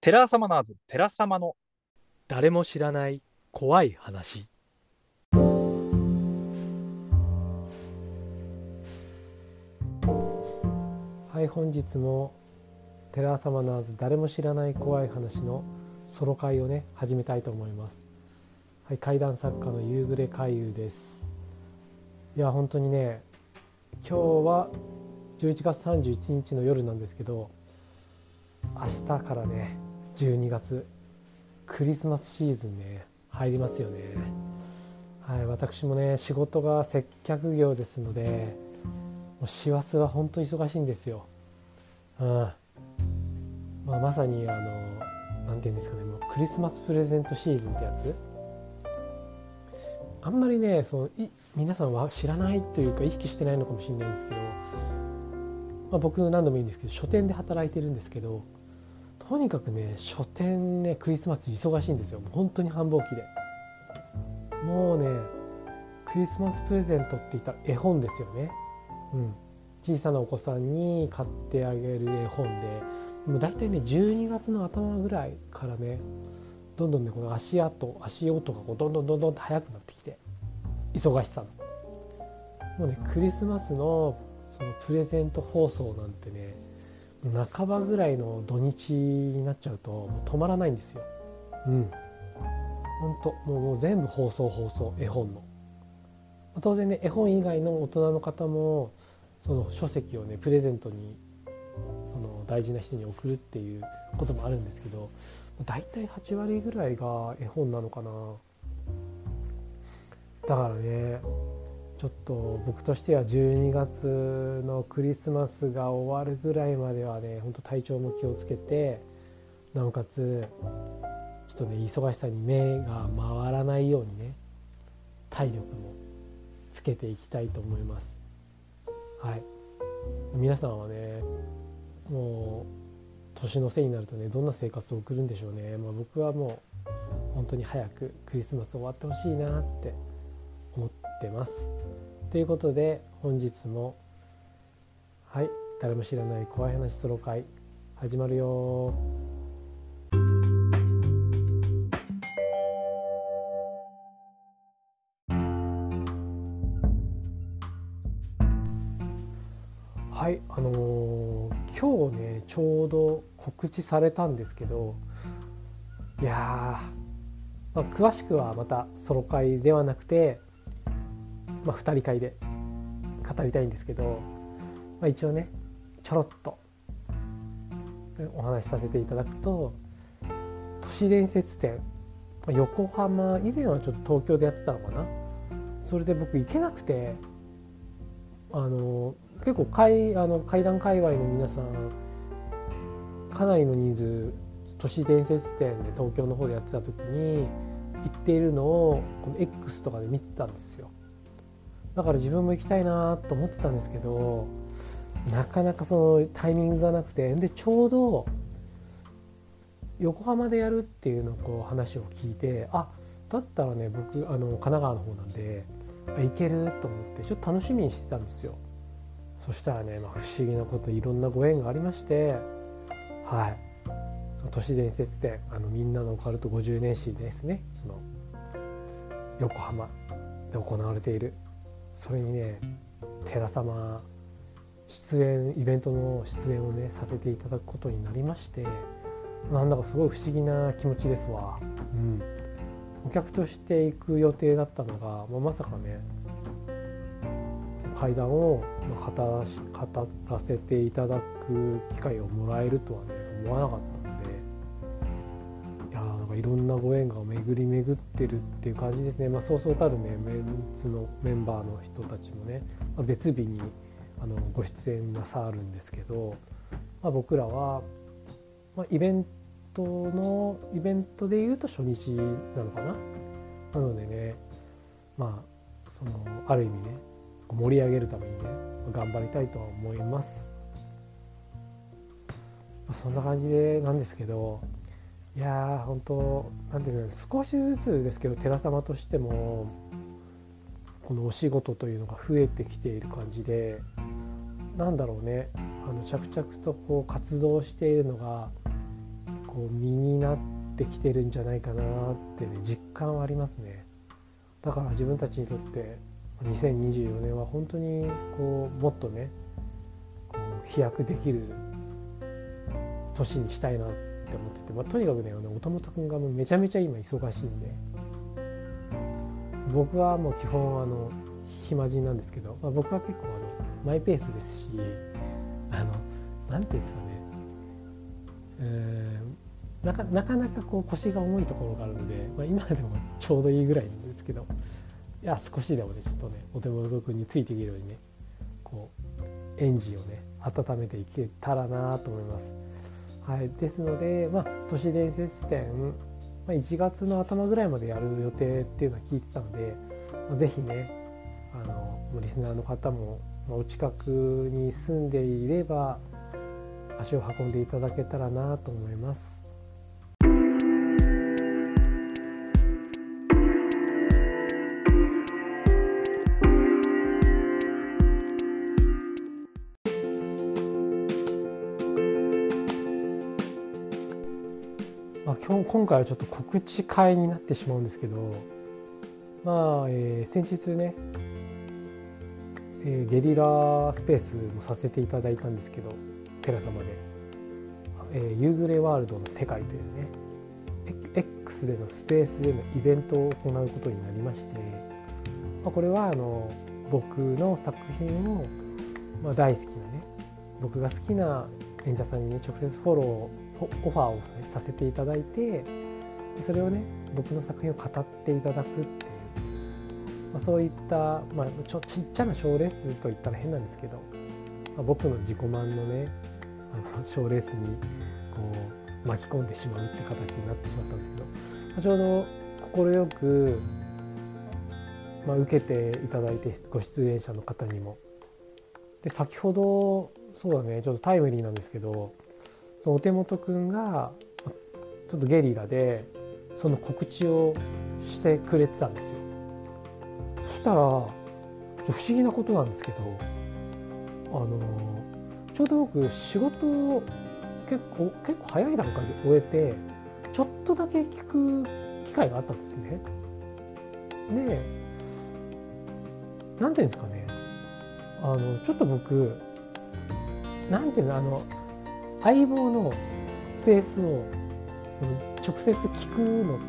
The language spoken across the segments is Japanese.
テラサマナーズ、テラ様の。誰も知らない怖い話。はい本日もテラサマナーズ誰も知らない怖い話のソロ会をね始めたいと思います。はい怪談作家の夕暮れ海遊です。いや本当にね今日は11月31日の夜なんですけど明日からね12月クリスマスシーズンね入りますよね。はい私もね仕事が接客業ですのでもう師走は本当忙しいんですよ。うん。まあ、まさにあの何て言うんですかねもうクリスマスプレゼントシーズンってやつ。あんまりねそのい皆さんは知らないというか意識してないのかもしれないんですけど、まあ、僕何度も言うんですけど書店で働いてるんですけどとにかくね書店ねクリスマス忙しいんですよ。もう本当に繁忙期で。もうねクリスマスプレゼントって言ったら絵本ですよね。うん。小さなお子さんに買ってあげる絵本で。もう大体ね12月の頭ぐらいからねどんどんねこの足跡足音がこうどんどんどんどんと速くなってきて忙しさの。もうねクリスマスのそのプレゼント放送なんてね半ばぐらいの土日になっちゃうともう止まらないんですよ。うんほんともうもう全部放送放送絵本の。当然ね絵本以外の大人の方もその書籍をねプレゼントにその大事な人に送るっていうこともあるんですけど大体8割ぐらいが絵本なのかなだからねちょっと僕としては12月のクリスマスが終わるぐらいまではねほんと体調も気をつけてなおかつちょっとね忙しさに目が回らないようにね体力もつけていきたいと思います。はい。皆さんはねもう年のせいになるとねどんな生活を送るんでしょうね、まあ、僕はもう本当に早くクリスマス終わってほしいなって思ってます。ということで本日もはい誰も知らない怖い話ソロ会始まるよ。はいあのー、今日ねちょうど告知されたんですけどいやまあ、詳しくはまたソロ会ではなくて、まあ、2人会で語りたいんですけど、まあ、一応ねちょろっとお話しさせていただくと都市伝説展横浜以前はちょっと東京でやってたのかな？それで僕行けなくてあの結構階あの階段界隈の皆さんかなりの人数都市伝説展で東京の方でやってた時に行っているのをこの X とかで見てたんですよ。だから自分も行きたいなと思ってたんですけどなかなかそのタイミングがなくてでちょうど横浜でやるっていうのこう話を聞いてあだったらね僕あの神奈川の方なんで行けると思ってちょっと楽しみにしてたんですよ。そしたらね、まあ、不思議なこといろんなご縁がありましてはい。都市伝説展あのみんなのオカルト50年史ですね。その横浜で行われているそれにね寺様出演イベントの出演をねさせていただくことになりましてなんだかすごい不思議な気持ちですわ。うん、お客として行く予定だったのが、まあ、まさかね階段を語らせていただく機会をもらえるとはね思わなかったいろんなご縁が巡り巡ってるっていう感じですね、まあ、そうそうたるねメンツのメンバーの人たちもね、まあ、別日にあのご出演なさるんですけど、まあ、僕らは、まあ、イベントのイベントでいうと初日なのかな？なのでねまあそのある意味ね盛り上げるためにね頑張りたいとは思います。まあ、そんな感じでなんですけどいやー本当なんていうの少しずつですけど寺様としてもこのお仕事というのが増えてきている感じでなんだろうねあの着々とこう活動しているのがこう身になってきてるんじゃないかなってね実感はありますね。だから自分たちにとって2024年は本当にこうもっとねこう飛躍できる年にしたいなって思ってて、まあ、とにかくね音本君がもうめちゃめちゃ今忙しいんで僕はもう基本あの暇人なんですけど、まあ、僕は結構あのマイペースですしあの何ていうんですかね、えー、なかなかなかこう腰が重いところがあるので、まあ、今でもちょうどいいぐらいなんですけどいや少しでもねちょっとねお手元君についていけるようにねこうエンジンをね温めていけたらなと思います。はい、ですので、まあ、都市伝説展、まあ、1月の頭ぐらいまでやる予定っていうのは聞いてたので、まあ、ぜひねあのリスナーの方もまお近くに住んでいれば足を運んでいただけたらなと思います。今回はちょっと告知会になってしまうんですけどまあ、えー、先日ね、えー、ゲリラスペースもさせていただいたんですけどテラ様で、えー、夕暮れワールドの世界というね X でのスペースでのイベントを行うことになりまして、まあ、これはあの僕の作品を、まあ、大好きなね僕が好きな演者さんに、ね、直接フォローオファーをさせていただいてそれをね僕の作品を語っていただくっていう、まあ、そういった、まあ、ちょちっちゃな賞レースといったら変なんですけど、まあ、僕の自己満のね賞レースにこう巻き込んでしまうって形になってしまったんですけど、まあ、ちょうど快く、まあ、受けていただいてご出演者の方にも。で先ほどそうだねちょっとタイムリーなんですけどそのお手元くんがちょっとゲリラでその告知をしてくれてたんですよ。そしたら不思議なことなんですけどあのちょうど僕仕事を結構結構早い段階で終えてちょっとだけ聞く機会があったんですね。で何ていうんですかね。あのちょっと僕なんていうのあの相棒のスペースをその直接聞くのって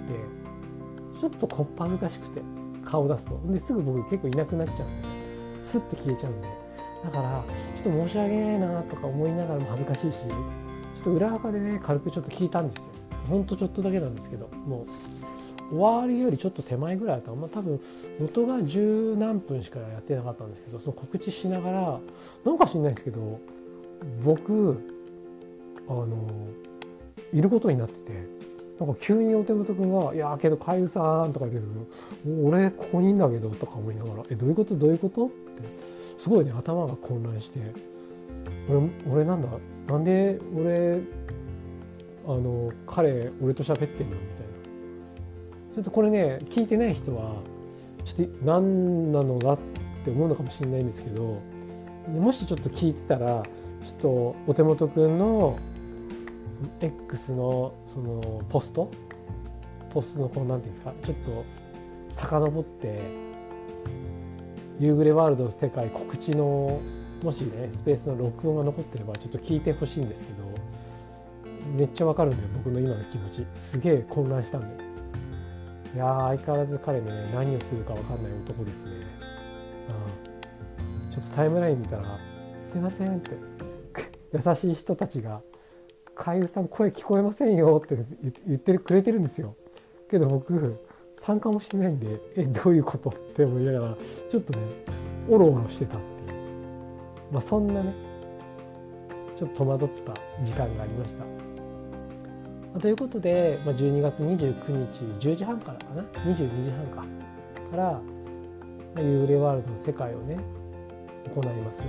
ちょっとこっぱずかしくて顔出すと。ですぐ僕結構いなくなっちゃうんでスッて消えちゃうんで。だからちょっと申し訳ないなとか思いながらも恥ずかしいしちょっと裏垢でね軽くちょっと聞いたんですよ。ほんとちょっとだけなんですけどもう終わりよりちょっと手前ぐらいだったまあ、多分元が十何分しかやってなかったんですけどその告知しながらなんか知んないんですけど僕あのいることになっててなんか急にお手元君が「いやけど海部さん」とか言ってるけど「俺ここにいんだけど」とか思いながら「えどういうこと？どういうこと?」ってすごいね頭が混乱して「俺俺なんだ？なんで俺あの彼俺と喋ってんの?」みたいなちょっとこれね聞いてない人はちょっと何なのだって思うのかもしれないんですけどもしちょっと聞いてたらちょっとお手元くんの X のそのポスト？ポストのこう何て言うんですか？ちょっと遡って夕暮れワールド世界告知のもしねスペースの録音が残ってればちょっと聞いてほしいんですけどめっちゃわかるんだよ僕の今の気持ち。すげえ混乱したんで。いや相変わらず彼ね何をするか分かんない男ですね、うん、ちょっとタイムライン見たら「すいません」って。優しい人たちが海部さん声聞こえませんよって言ってくれてるんですよ。けど僕参加もしてないんでえどういうことって思いながらちょっとねおろおろしてたっていう。まあそんなねちょっと戸惑った時間がありました、ということで、まあ、12月29日10時半からかな？22時半か。から、まあ、夕暮れワールドの世界をね行います。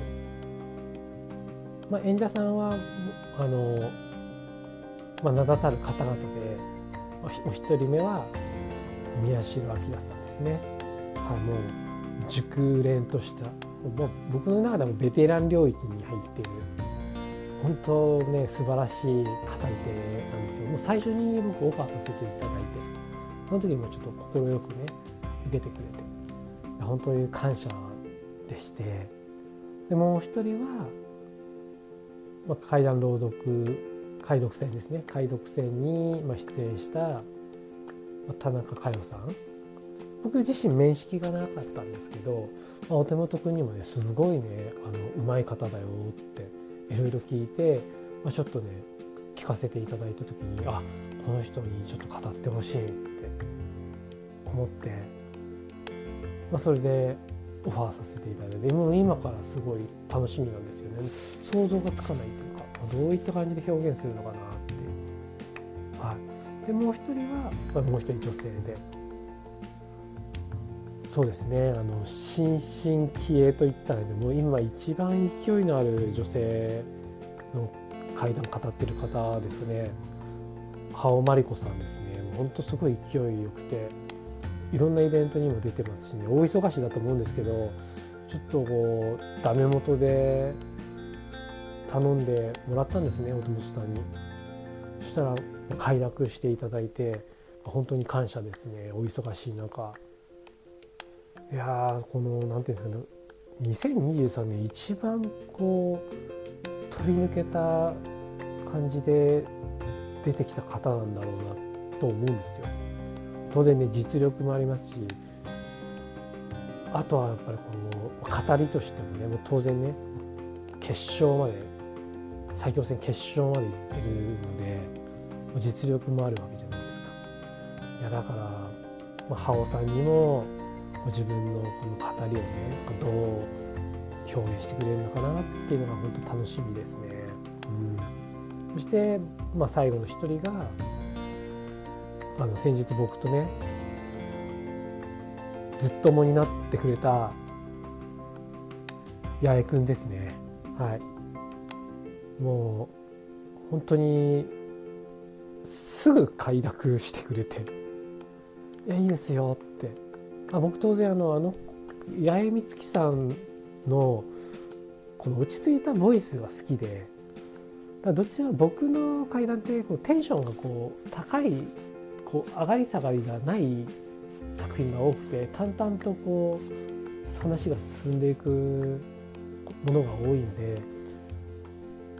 まあ、演者さんはあのまあ、名だたる方々で、まあ、お一人目は宮代明さんですね。はい、もう熟練としたもう僕の中でもベテラン領域に入っている本当ね素晴らしい語り手なんですよもう最初に僕オファーさせていただいてその時もちょっと快くね受けてくれて本当に感謝でしてでもう一人は、まあ、怪談朗読解読戦ですね。解読戦に出演した、田中佳代さん。僕自身面識がなかったんですけど、まあ、お手元くんにもねすごいねあのうまい方だよっていろいろ聞いて、まあ、ちょっとね聞かせていただいた時にあこの人にちょっと語ってほしいって思って、まあ、それでオファーさせていただいてもう今からすごい楽しみなんですよね。想像がつかないというか。どういった感じで表現するのかなって。はい。でもう一人は、まあ、もう一人女性で。そうですね。あの新進気鋭といったらでも今一番勢いのある女性の階段語ってる方ですね。羽尾真理子さんですね。ほんとすごい勢いよくていろんなイベントにも出てますしね。大忙しだと思うんですけどちょっとこうダメ元で頼んでもらったんですねお友達さんにそしたら快諾していただいて本当に感謝ですねお忙しい中いやこの何て言うんですかね2023年一番こう飛び抜けた感じで出てきた方なんだろうなと思うんですよ。当然ね実力もありますしあとはやっぱりこの語りとしてもねもう当然ね決勝まで最強戦決勝まで行ってるので実力もあるわけじゃないですか。いやだから、まあ、羽尾さんにも自分のこの語りをねどう表現してくれるのかなっていうのが本当楽しみですね。うん、そして、まあ、最後の一人があの先日僕とねずっともになってくれた八重くんですね。はい、もう本当にすぐ快諾してくれて「いやいいですよ」って。あ僕当然あのあの八重美月さんのこの落ち着いたボイスが好きでだどちら僕の階段ってこうテンションがこう高いこう上がり下がりがない作品が多くて淡々とこう話が進んでいくものが多いので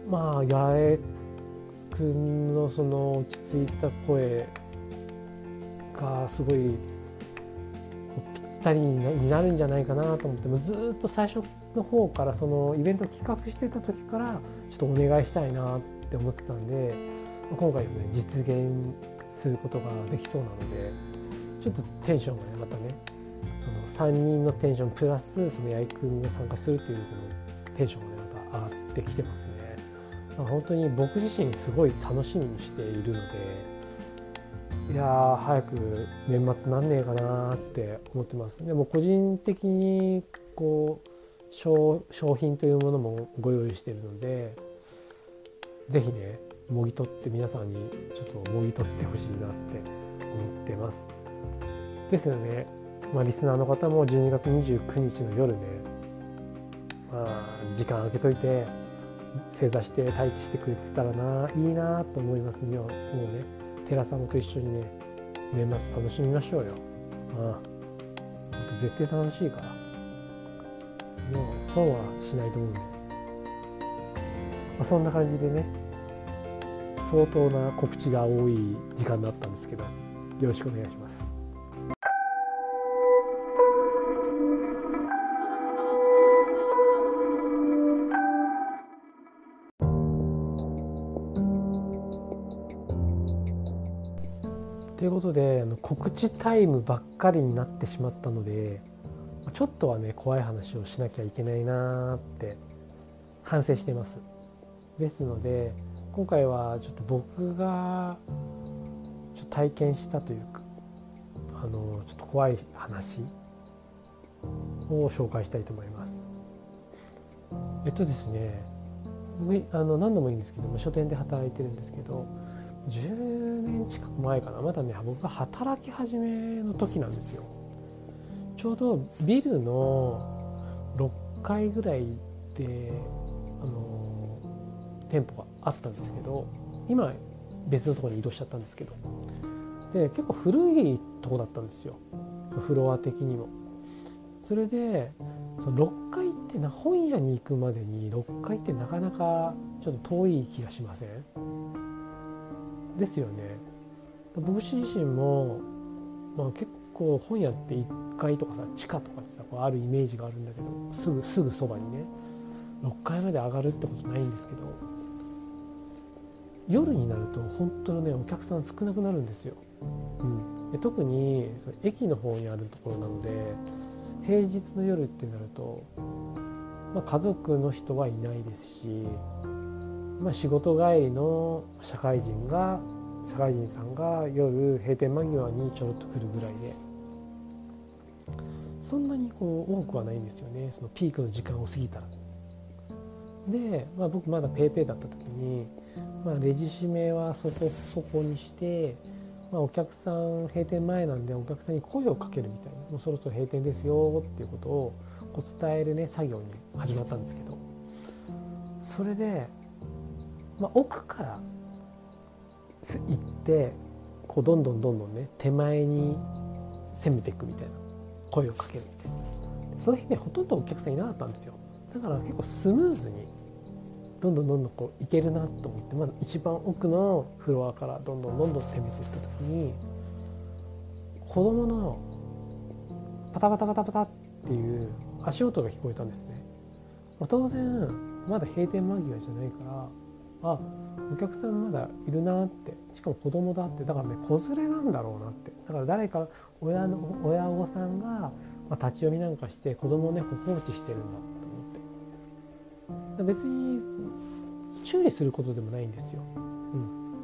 まあ八重君のその落ち着いた声がすごいぴったりになるんじゃないかなと思ってもずっと最初の方からそのイベント企画してた時からちょっとお願いしたいなって思ってたんで今回もね実現することができそうなのでちょっとテンションがねまたねその3人のテンションプラスその八重君が参加するっていうのテンションがねまた上がってきてます。本当に僕自身すごい楽しみにしているのでいや早く年末なんねえかなって思ってます。でも個人的にこう商品というものもご用意しているので是非ねもぎ取って皆さんにちょっともぎ取ってほしいなって思ってます。ですので、まあ、リスナーの方も12月29日の夜ね、まあ、時間空けといて正座して待機してくれてたらないいなと思いますもうね寺さんと一緒にね年末楽しみましょうよ。ああほんと絶対楽しいから。もう損はしないと思うんで、まあ、そんな感じでね相当な告知が多い時間だったんですけどよろしくお願いします。ことで告知タイムばっかりになってしまったのでちょっとはね怖い話をしなきゃいけないなって反省しています。ですので今回はちょっと僕がちょっと体験したというかあのちょっと怖い話を紹介したいと思います。えっとですねあの何度もいいんですけども書店で働いてるんですけど10年近く前かな。まだね僕が働き始めの時なんですよ。ちょうどビルの6階ぐらいであの店舗があったんですけど今別のとこに移動しちゃったんですけど。で結構古いとこだったんですよ。フロア的にも。それでその6階ってな本屋に行くまでに6階ってなかなかちょっと遠い気がしません？ですよね。僕自身も、まあ、結構本屋って1階とかさ地下とかでさこうあるイメージがあるんだけどすぐすぐそばにね6階まで上がるってことないんですけど夜になると本当のねお客さん少なくなるんですよ。うん、で特にそ駅の方にあるところなので平日の夜ってなると、まあ、家族の人はいないですし、まあ、仕事帰りの社会人が社会人さんが夜閉店間際にちょろっと来るぐらいでそんなにこう多くはないんですよね。そのピークの時間を過ぎたら。で、まあ、僕まだ PayPay だった時に、まあ、レジ締めはそこそこにしてまあ、お客さん閉店前なんでお客さんに声をかけるみたいな。もうそろそろ閉店ですよっていうことをこう伝えるね作業に始まったんですけど。それで、まあ、奥から行ってこうどんどんどんどんね手前に攻めていくみたいな声をかけるみたいなその日ねほとんどお客さんいなかったんですよだから結構スムーズにどんどんどんどんこういけるなと思ってまず一番奥のフロアからどんどんどんどん攻めていった時に子供のパタパタパタパタっていう足音が聞こえたんですね。まあ、当然まだ閉店間際じゃないからあお客さんまだいるなって。しかも子供だって。だからね子連れなんだろうなって。だから誰か親の親御さんが、ま、立ち読みなんかして子供をね放置してるんだと思って。別に注意することでもないんですよ。うん、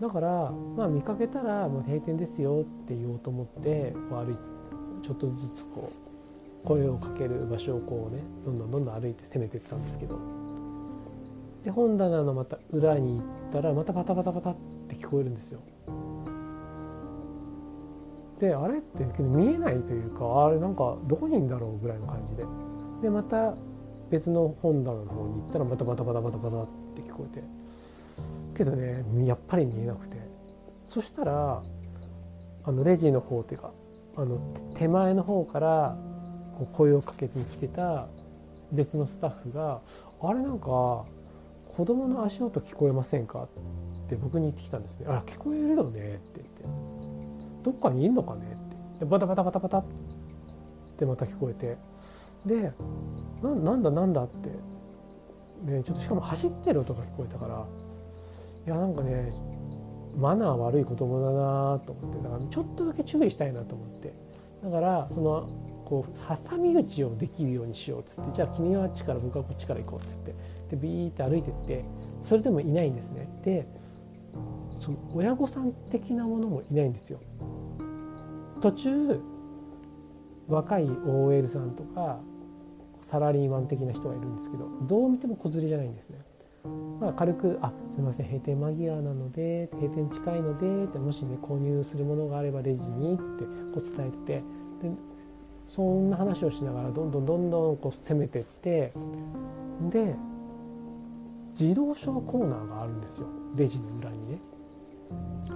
だからまあ見かけたらもう閉店ですよって言おうと思ってこう歩いちょっとずつこう声をかける場所をこうねどんどんどんどん歩いて攻めていったんですけど。で本棚のまた裏に行ったらまたパタパタパタって聞こえるんですよ。であれって見えないというかあれなんかどこにいるんだろうぐらいの感じで。でまた別の本棚の方に行ったらまたバタバタバタバタって聞こえて。けどねやっぱり見えなくて。そしたらあのレジの方っていうかあの手前の方からこう声をかけに来てた別のスタッフが「あれなんか子供の足音聞こえませんか?」って僕に言ってきたんですね「あ聞こえるよね」って言って「どっかにいんのかね?」って。バタバタバタバタってまた聞こえて。でななんだなんだって、ね、ちょっとしかも走ってる音が聞こえたから。いやなんかねマナー悪い子供だなと思って。だからちょっとだけ注意したいなと思って。だからそのこう挟み撃ちをできるようにしようっつって。じゃあ君はあっちから僕はこっちから行こうっつって。でビーって歩いてってそれでもいないんですねでその親御さん的なものもいないんですよ途中若い OL さんとかサラリーマン的な人がいるんですけどどう見ても子連れじゃないんですね。まあ、軽く「あすいません閉店間際なので閉店近いので」ってもしね購入するものがあればレジにってこう伝えててでそんな話をしながらどんどんどんどんこう攻めてってで自動書コーナーがあるんですよ。レジの裏にね。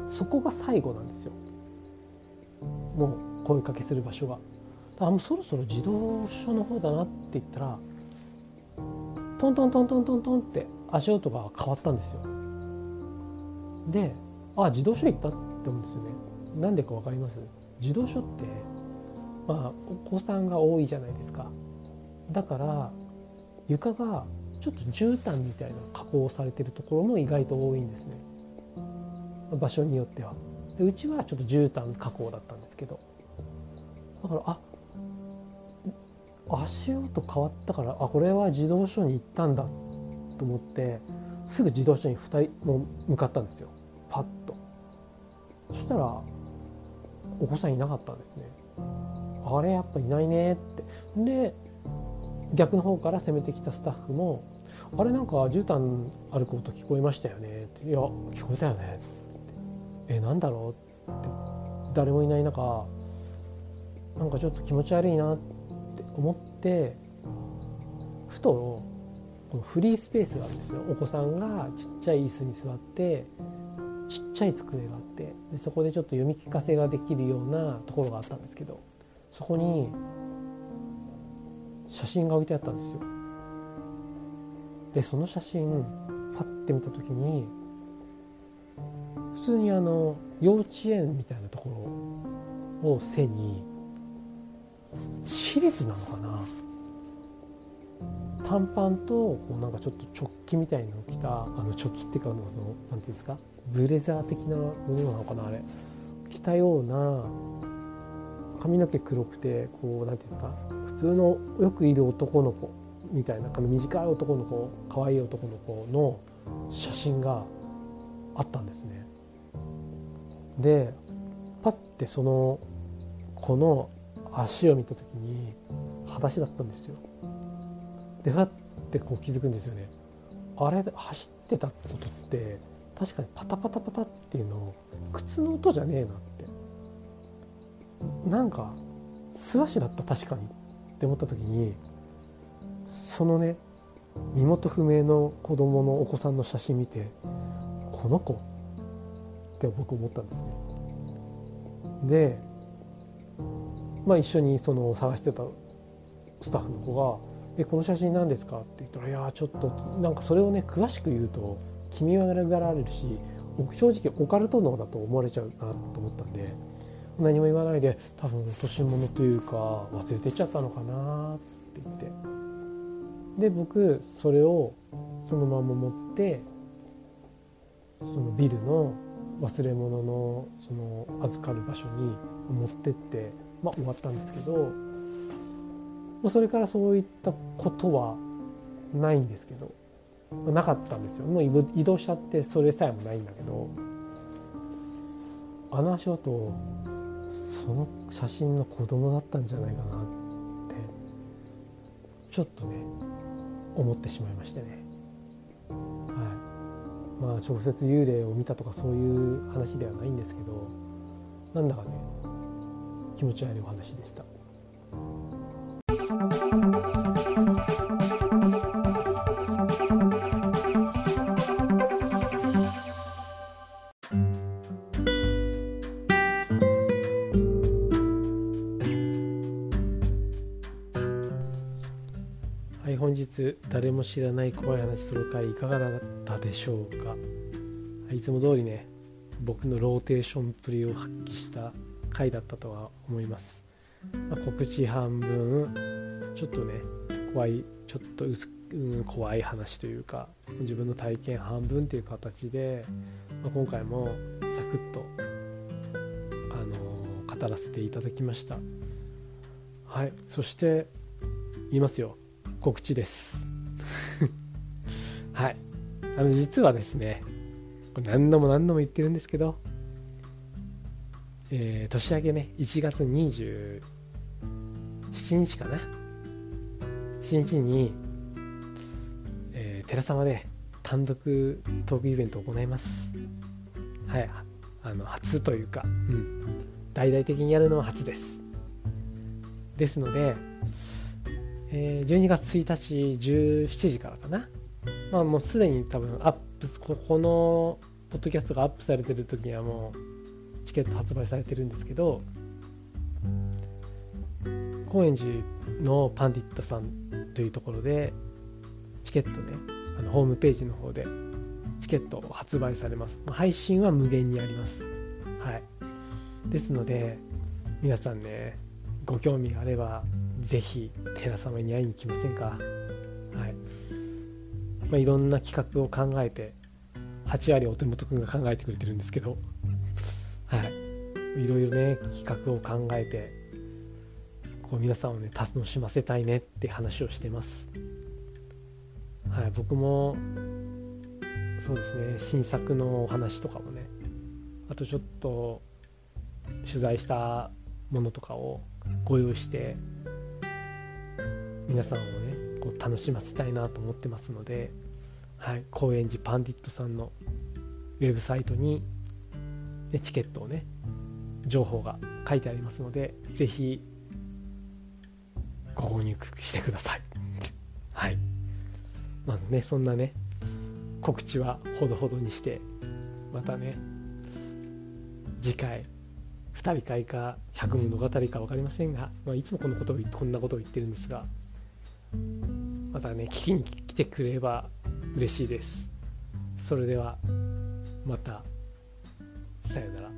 そこが最後なんですよ。もう声かけする場所が。あもうそろそろ自動書の方だなって言ったらトントントントントントンって足音が変わったんですよ。であ自動書行ったって思うんですよね。なんでか分かります？自動書ってまあお子さんが多いじゃないですか。だから床がちょっと絨毯みたいな加工されてるところも意外と多いんですね。場所によっては。でうちはちょっと絨毯加工だったんですけど。だからあ足音変わったからあこれは自動書に行ったんだと思ってすぐ自動車に2人も向かったんですよ。パッと。そしたらお子さんいなかったんですね。あれやっぱいないねって。で逆の方から攻めてきたスタッフもあれなんか絨毯歩く音聞こえましたよね。っていや聞こえたよね。ってえなんだろう。って誰もいない中なんかちょっと気持ち悪いなって思ってふとこのフリースペースがあるんですよ。お子さんがちっちゃい椅子に座ってちっちゃい机があってでそこでちょっと読み聞かせができるようなところがあったんですけどそこに写真が置いてあったんですよ。でその写真パッて見た時に普通にあの幼稚園みたいなところを背に私立なのかな？短パンとこうなんかちょっとチョッキみたいなのを着たあのチョッキっていうかあのそのなんていうんですか？ブレザー的なものなのかなあれ。着たような髪の毛黒くてこうなんていうんですか？普通のよくいる男の子みたいなあの短い男の子可愛い男の子の写真があったんですね。でパッてその子の足を見た時に裸足だったんですよ。でふわってこう気づくんですよね。あれ走ってたってことって確かにパタパタパタっていうの靴の音じゃねえなってなんか素足だった確かにって思った時にそのね身元不明の子供のお子さんの写真見てこの子って僕思ったんですね。でまあ一緒にその探してたスタッフの子が「えこの写真何ですか?」って言ったら「いやちょっとなんかそれをね詳しく言うと気味悪がられるし正直オカルト能だと思われちゃうなと思ったんで何も言わないで多分落とし物というか忘れてっちゃったのかなって言ってで僕それをそのまま持ってそのビルの忘れ物のその預かる場所に持ってってまあ終わったんですけどまそれからそういったことはないんですけどまなかったんですよ。もう移動しちゃってそれさえもないんだけどあの足音その写真の子供だったんじゃないかなってちょっとね思ってしまいましてね。はいまあ、直接幽霊を見たとかそういう話ではないんですけどなんだかね気持ち悪いお話でした。誰も知らない怖い話する会いかがだったでしょうか？いつも通りね僕のローテンションぶりを発揮した回だったとは思います、まあ、告知半分ちょっとね怖いちょっと薄、うん、怖い話というか自分の体験半分っていう形で、まあ、今回もサクッと、あのー、語らせていただきました。はいそして言いますよ。告知です。はい。あの実はですねこれ何度も何度も言ってるんですけど、えー、年明けね1月27日かな？7日に、えー、寺様で単独トークイベントを行います。はい。あの初というか、うん、大々的にやるのは初です。ですのでえー、12月1日17時からかな？まあもうすでに多分アップ、ここのポッドキャストがアップされてる時にはもうチケット発売されてるんですけど、高円寺のパンディットさんというところでチケットね、あのホームページの方でチケット発売されます。配信は無限にあります。はい。ですので、皆さんね、ご興味があればぜひ寺様に会いに来ませんか、まあ、いろんな企画を考えて8割お手元くんが考えてくれてるんですけど はい。いろいろね企画を考えてこう皆さんをね楽しませたいねって話をしてます。はい。僕もそうですね新作のお話とかもねあとちょっと取材したものとかをご用意して皆さんをねこう楽しませたいなと思ってますので、はい、高円寺パンディットさんのウェブサイトに、ね、チケットをね情報が書いてありますので是非ご購入してください。はい。まずねそんなね告知はほどほどにしてまたね次回2人会か100物語か分かりませんが、まあ、いつもこのことをこんなことを言ってるんですがまたね聞きに来てくれれば嬉しいです。それではまた。さようなら。